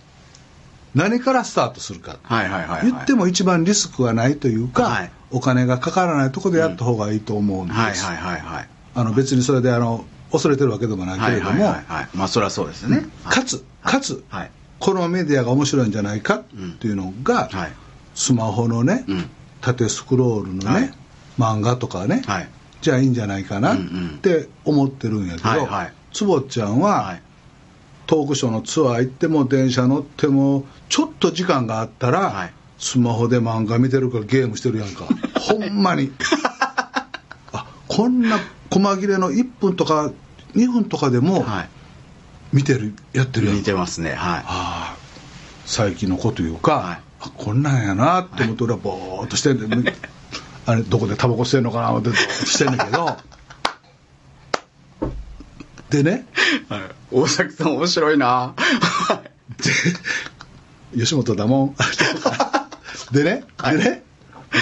何からスタートするか、はいはいはいはい。言っても一番リスクがないというか、はい。お金がかからないところでやった方がいいと思うんです、はいはいはいはい。あの別にそれであの恐れてるわけでもないけれども、はいはいはいはい。まあそりゃそうですね。かつかつ、はい。このメディアが面白いんじゃないかっていうのが、はい。スマホのね、うん。縦スクロールのね、はい。漫画とかね、はい。じゃあいいんじゃないかなっうんうんて思ってるんやけど、はいはい。坪ちゃんは、はいトークショーのツアー行っても電車乗ってもちょっと時間があったら、はい。スマホで漫画見てるからゲームしてるやんか。ほんまに。(laughs) あこんな細切れの1分とか2分とかでもはい。見てるやってるやん。似てますね。はい。ああ最近の子というか、はい。あこんなんやなって思って俺はぼーっとしてんで、(laughs) あれどこでタバコ吸ってんのかなってしてんだけど。でねはい。大崎さん面白いな。(laughs) 吉本だもん。(laughs) でね、でね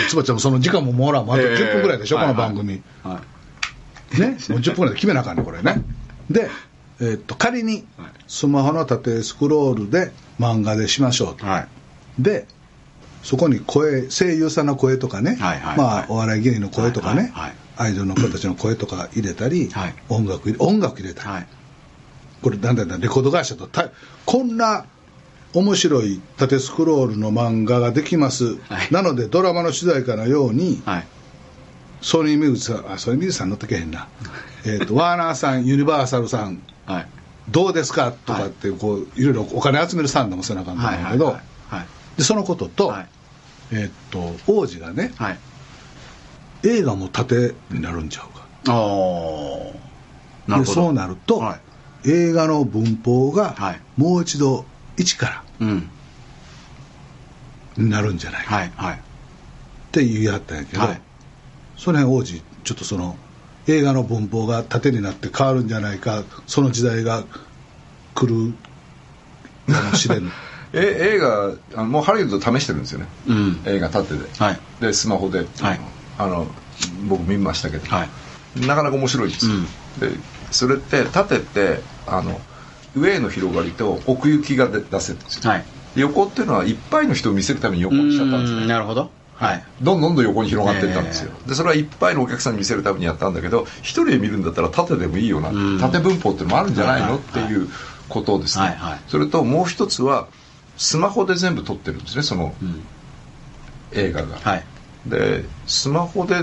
つばちゃんもその時間ももらもうあと10分ぐらいでしょ、えーこの番組、はい。ねもう10分ぐらいで決めなあかんねこれね。で、えーっと仮にはい。スマホの縦スクロールで漫画でしましょうと。はい。でそこに声声優さんの声とかね、はいはいまあ、お笑い芸人の声とかね、はいはいはい。アイドルの子たちの声とか入れたり、はい。音楽音楽入れたり、はいこれだんだんだんレコード会社とたこんな面白い縦スクロールの漫画ができます、はい。なのでドラマの主題歌のようにはい。ソニーミュージさんあソニーミュージさん乗ってけへんな。(laughs) えーとワーナーさんユニバーサルさんはい。どうですか？とかってこういろいろお金集めるサンドもせなあかんと思うんだけど、でそのことと,、はい。えーっと王子がねはい。映画も縦になるんちゃうか。ああなるほど。でそうなると、はい映画の文法がはい。もう一度一かうん。らになるんじゃないか。はいはい。って言い張ったんやけど、はい。その辺王子ちょっとその映画の文法が縦になって変わるんじゃないかその時代が来るかもしれん。(laughs) え映画あのもうハリウッド試してるんですよね、うん。映画縦で、はい。でスマホで、はい。あの僕見ましたけど、はい。なかなか面白いです。よ、でそれって縦ってあの上への広がりと奥行きが出出せるんですよ、はい。で横っていうのはいっぱいの人を見せるために横にしちゃったんですうねなるほど。はい。どんどんどん横に広がっていったんですよ、でそれはいっぱいのお客さんに見せるためにやったんだけど一人で見るんだったら縦でもいいよな、うん。縦文法っていうのもあるんじゃないの、はいっていうことですね、はいはいそれともう一つはスマホで全部撮ってるんですねそのうん。映画が、はい。でスマホで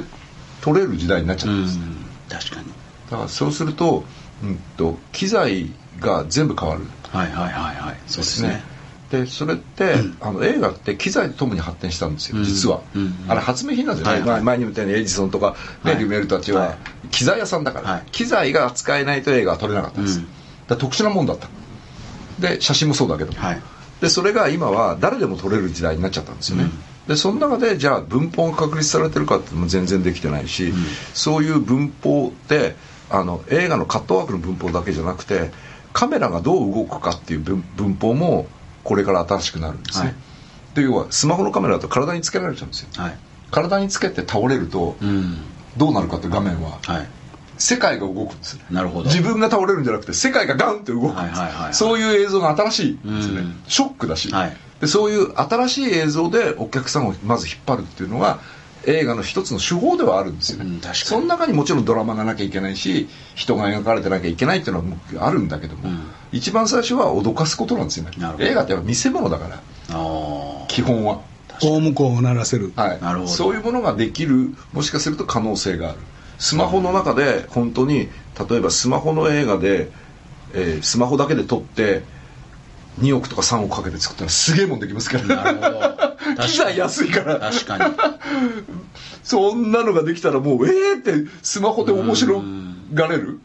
撮れる時代になっちゃうんったんです、確かにだからそうすると,、うん、と機材が全部変わる。はいはいはいはい。そうですね。でそれって、あの映画って機材とともに発展したんですよ、うん。実は、うんあれ発明品なんですよね、はいはい。まあ前にも言ったようにエジソンとか、ねはい。リュメールたちは、はい。機材屋さんだから、はい。機材が扱えないと映画は撮れなかったんです、うん。だ特殊なもんだった。で写真もそうだけど、はい。でそれが今は誰でも撮れる時代になっちゃったんですよね、うん。でその中でじゃあ文法が確立されてるかっていうのも全然できてないし、そういう文法ってあの映画のカットワークの文法だけじゃなくてカメラがどう動くかっていう文文法もこれから新しくなるんですね、はい。で要はスマホのカメラだと体につけられちゃうんですよ。はい。体につけて倒れるとうん。どうなるかっていう画面ははい。世界が動くんですね。なるほど。自分が倒れるんじゃなくて世界がガンって動くんです、はいはいはいはい。そういう映像が新しいんですね、うん。ショックだし、はい。でそういう新しい映像でお客さんをまず引っ張るっていうのが映画の一つの手法ではあるんですよ。ね、うん確かに。その中にもちろんドラマがなきゃいけないし人が描かれてなきゃいけないっていうのはもうあるんだけども、うん。一番最初は脅かすことなんですよね。映画って見せ物だから。基本は、大向こうを鳴らせる、はい、なるほど。そういうものができるもしかすると可能性がある。スマホの中で本当に例えばスマホの映画で、えースマホだけで撮って2億とか3億かけて作ったらすげえもんできますから (laughs) 機材安いから。確かに。(laughs) そんなのができたらもうえーってスマホで面白がれる？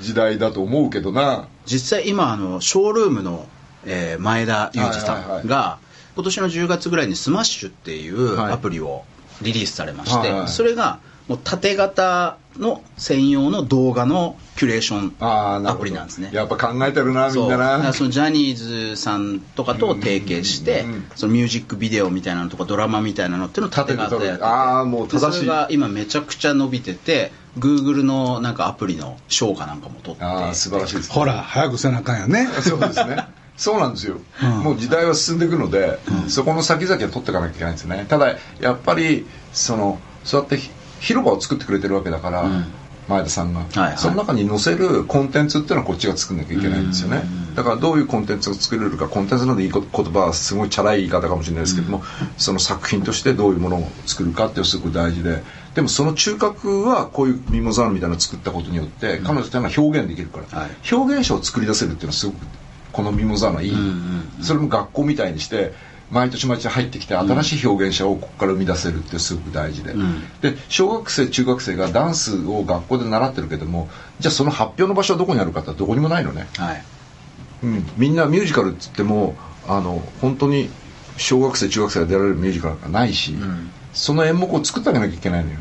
時代だと思うけどな。実際今あのショールームの、えー前田裕二さんが今年の10月ぐらいにスマッシュっていうはい。アプリをリリースされまして、それがもう縦型の専用の動画のキュレーションアプリなんですね。やっぱ考えてるなみんなな。そのジャニーズさんとかと提携して、うんうん。うんそのミュージックビデオみたいなのとかドラマみたいなのっていうのを縦型でやってて。(laughs) ああもう正しい。でそれが今めちゃくちゃ伸びてて Google のなんかアプリの賞かなんかも取って。ああ素晴らしいです、ね、ほら早くせなあかんよね。そうですね。そうなんですよ、うん。もう時代は進んでいくので、そこの先々は取っていかなきゃいけないんですよね。ただやっぱりそのそうやってひ広場を作ってくれてるわけだから、前田さんが、はいはい。その中に載せるコンテンツっていうのはこっちが作んなきゃいけないんですよね、だからどういうコンテンツを作れるかコンテンツのでいいこ言葉はすごいチャラい言い方かもしれないですけども、その作品としてどういうものを作るかっていうのはすごく大事ででもその中核はこういうミモザールみたいなのを作ったことによって、彼女っていうのは表現できるから、はい。表現者を作り出せるっていうのはすごくこのミモザールはいい、それも学校みたいにして毎年毎年入ってきて新しい表現者をここから生み出せるってすごく大事で、で小学生中学生がダンスを学校で習ってるけどもじゃあその発表の場所はどこにあるかってどこにもないのね、はい。うん、みんなミュージカルっつってもあの本当に小学生中学生が出られるミュージカルがないし、その演目を作ってあげなきゃいけないのよ。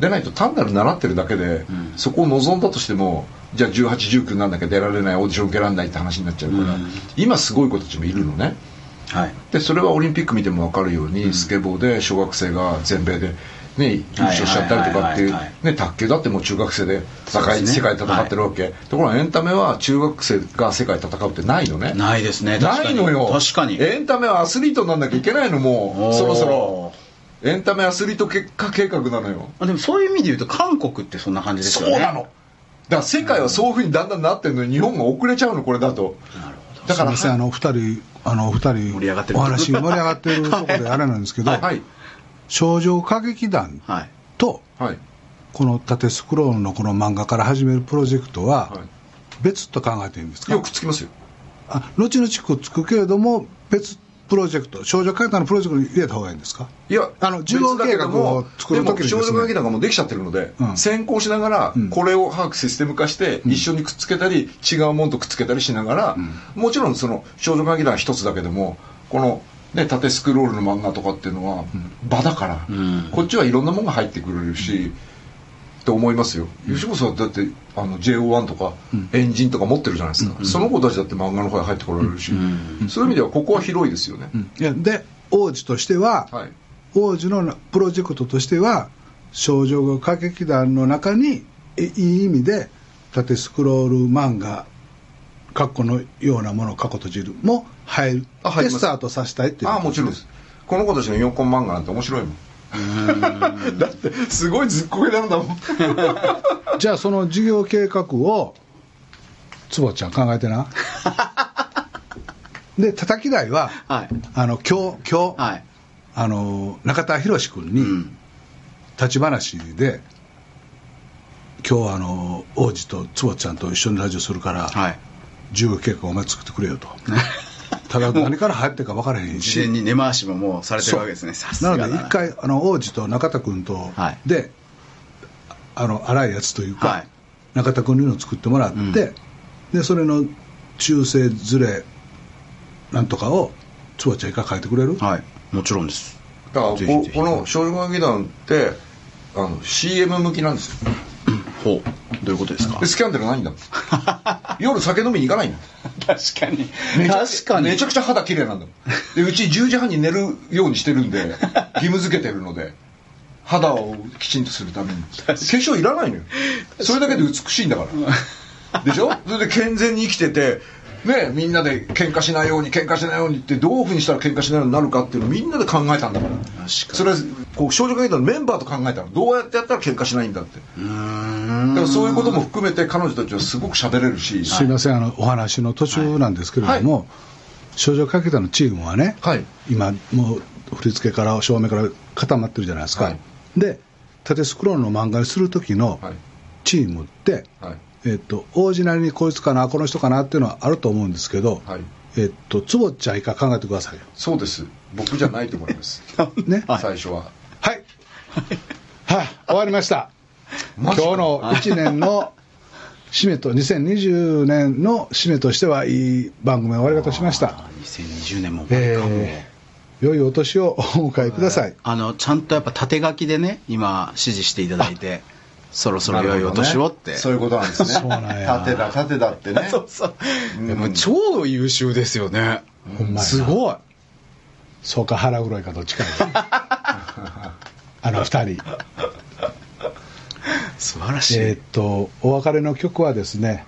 でないと単なる習ってるだけで、そこを望んだとしてもじゃあ1819なんだけ出られないオーディション受けられないって話になっちゃうから、今すごい子たちもいるのねはい。でそれはオリンピック見ても分かるように、スケボーで小学生が全米で、ね、優勝しちゃったりとかっていうはいはいはいはいね卓球だってもう中学生でね。世界で戦ってるわけ、ところがエンタメは中学生が世界で戦うってないのね。ないですね。ないのよ。確かに。エンタメはアスリートになんなきゃいけないのもうそろそろ。エンタメアスリート結果計画なのよ。あでもそういう意味で言うと韓国ってそんな感じですよね。そうなの。だから世界はそういうふうにだんだんなってるのに日本が遅れちゃうのこれだとだからすみませんあの二人あの二人盛り上がってる。お話盛り上がってるところで (laughs) あれなんですけど、はい。少女歌劇団はい。とはい。この縦スクロールのこの漫画から始めるプロジェクトははい。別と考えていいんですか、よくつきますよ。あ後々くっつくけれども別プロジェクト少女歌劇団のプロジェクトに入れた方がいいんですか？いやあの事業計画を作る時にですね。少女歌劇団がもうできちゃってるので、うん。先行しながらうん。これを把握システム化して一緒にくっつけたり違うものとくっつけたりしながら、もちろんその少女歌劇団は一つだけどもこの、ね、縦スクロールの漫画とかっていうのは場だから、ん。こっちはいろんなものが入ってくれるし、って思いますよ。吉本さんだってあの JO1 とかエンジンとか持ってるじゃないですか、その子たちだって漫画の方に入ってこられるし、そういう意味ではここは広いですよね、いやで王子としては、はい。王子のプロジェクトとしては少女歌劇団の中にえいい意味で縦スクロール漫画括弧のようなもの過去閉じるも入る。あスタートさせたいっていう。ああもちろんです。この子たちの4コン漫画なんて面白いもんだってすごいずっこけなんだもん。(laughs) じゃあその事業計画を坪ちゃん考えてな。(laughs) で叩き台は、はい。あの今日今日、はい。あの中田博君に、うん。立ち話で今日はあの王子と坪ちゃんと一緒にラジオするから、はい。事業計画お前作ってくれよと (laughs) ただ何から入ってるか分からへんし。事前に根回しももうされてるわけですね。さすがだな。なので一回あの王子と中田君と、はい。であの荒いやつというか、はい。中田君にの作ってもらって、でそれの中性ずれなんとかを坪ちゃんいか書いてくれる、はい。もちろんです。だからこの少女歌劇団ってあの CM 向きなんですよほう。どういうことですか？でスキャンダルないんだもん。(laughs) 夜酒飲みに行かないんだ。確かに。確かに。めちゃくちゃ肌綺麗なんだもん。でうち10時半に寝るようにしてるんで (laughs) 義務付けてるので肌をきちんとするために。化粧いらないのよ。それだけで美しいんだから。でしょ？それで健全に生きててねみんなで喧嘩しないように喧嘩しないようにってどういうふうにしたら喧嘩しないようになるかっていうのをみんなで考えたんだから。確かに。それはこう少女歌劇団のメンバーと考えたの。どうやってやったら喧嘩しないんだって。うーん。だからそういうことも含めて彼女たちはすごく喋れるし。すいませんあのお話の途中なんですけれども、少女歌劇団のチームはね、はい。今もう振り付けから照明から固まってるじゃないですか、はい。で縦スクロールの漫画にする時のはい。チームって、はい。えっと王子なりにこいつかなこの人かなっていうのはあると思うんですけど、はい。えっと坪ちゃん以下考えてくださいよ。そうです。僕じゃないと思います。(laughs) ね。はい、最初は (laughs) はい。終わりました。今日の1年の締めと2020年の締めとしてはいい番組の終わり方しました。あ2020年も終わりかも、えー良いお年をお迎えください。あのちゃんとやっぱ縦書きでね今指示していただいてそろそろ良いお年をって、そういうことなんですね。(laughs) そうなんや。縦だ縦だってね。(laughs) そうそう、でも超優秀ですよね、ほんすごい。そうか腹黒いかどっちかやあの二人。(laughs) 素晴らしい、えーっと、お別れの曲はですね、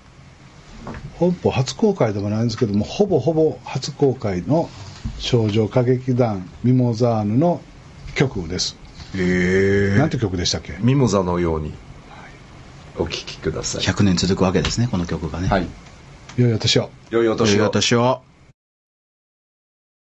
本邦初公開でもないんですけどもほぼほぼ初公開の少女歌劇団ミモザーヌの曲です、へなんて曲でしたっけ？ミモザのように。お聴きください。100年続くわけですねこの曲がね。はい。良いお年を。良いお年を。良いお年を